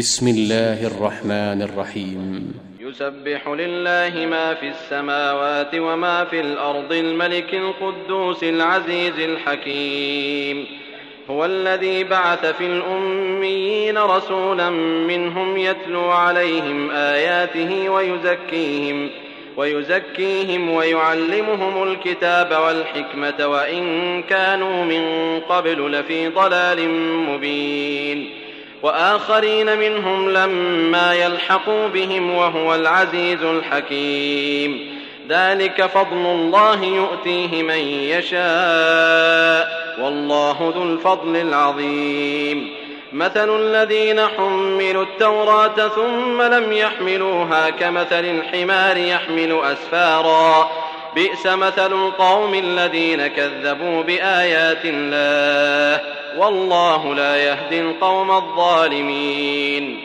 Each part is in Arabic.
بسم الله الرحمن الرحيم. يسبح لله ما في السماوات وما في الأرض الملك القدوس العزيز الحكيم. هو الذي بعث في الأميين رسولا منهم يتلو عليهم آياته ويزكيهم ويزكيهم ويعلمهم الكتاب والحكمة وإن كانوا من قبل لفي ضلال مبين. وآخرين منهم لما يلحقوا بهم وهو العزيز الحكيم. ذلك فضل الله يؤتيه من يشاء والله ذو الفضل العظيم. مثل الذين حملوا التوراة ثم لم يحملوها كمثل الحمار يحمل أسفارا. بئس مثل القوم الذين كذبوا بآيات الله والله لا يهدي القوم الظالمين.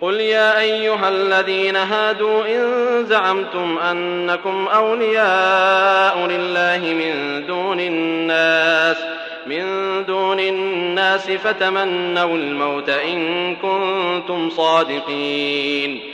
قل يا أيها الذين هادوا إن زعمتم أنكم أولياء لله من دون الناس من دون الناس فتمنوا الموت إن كنتم صادقين.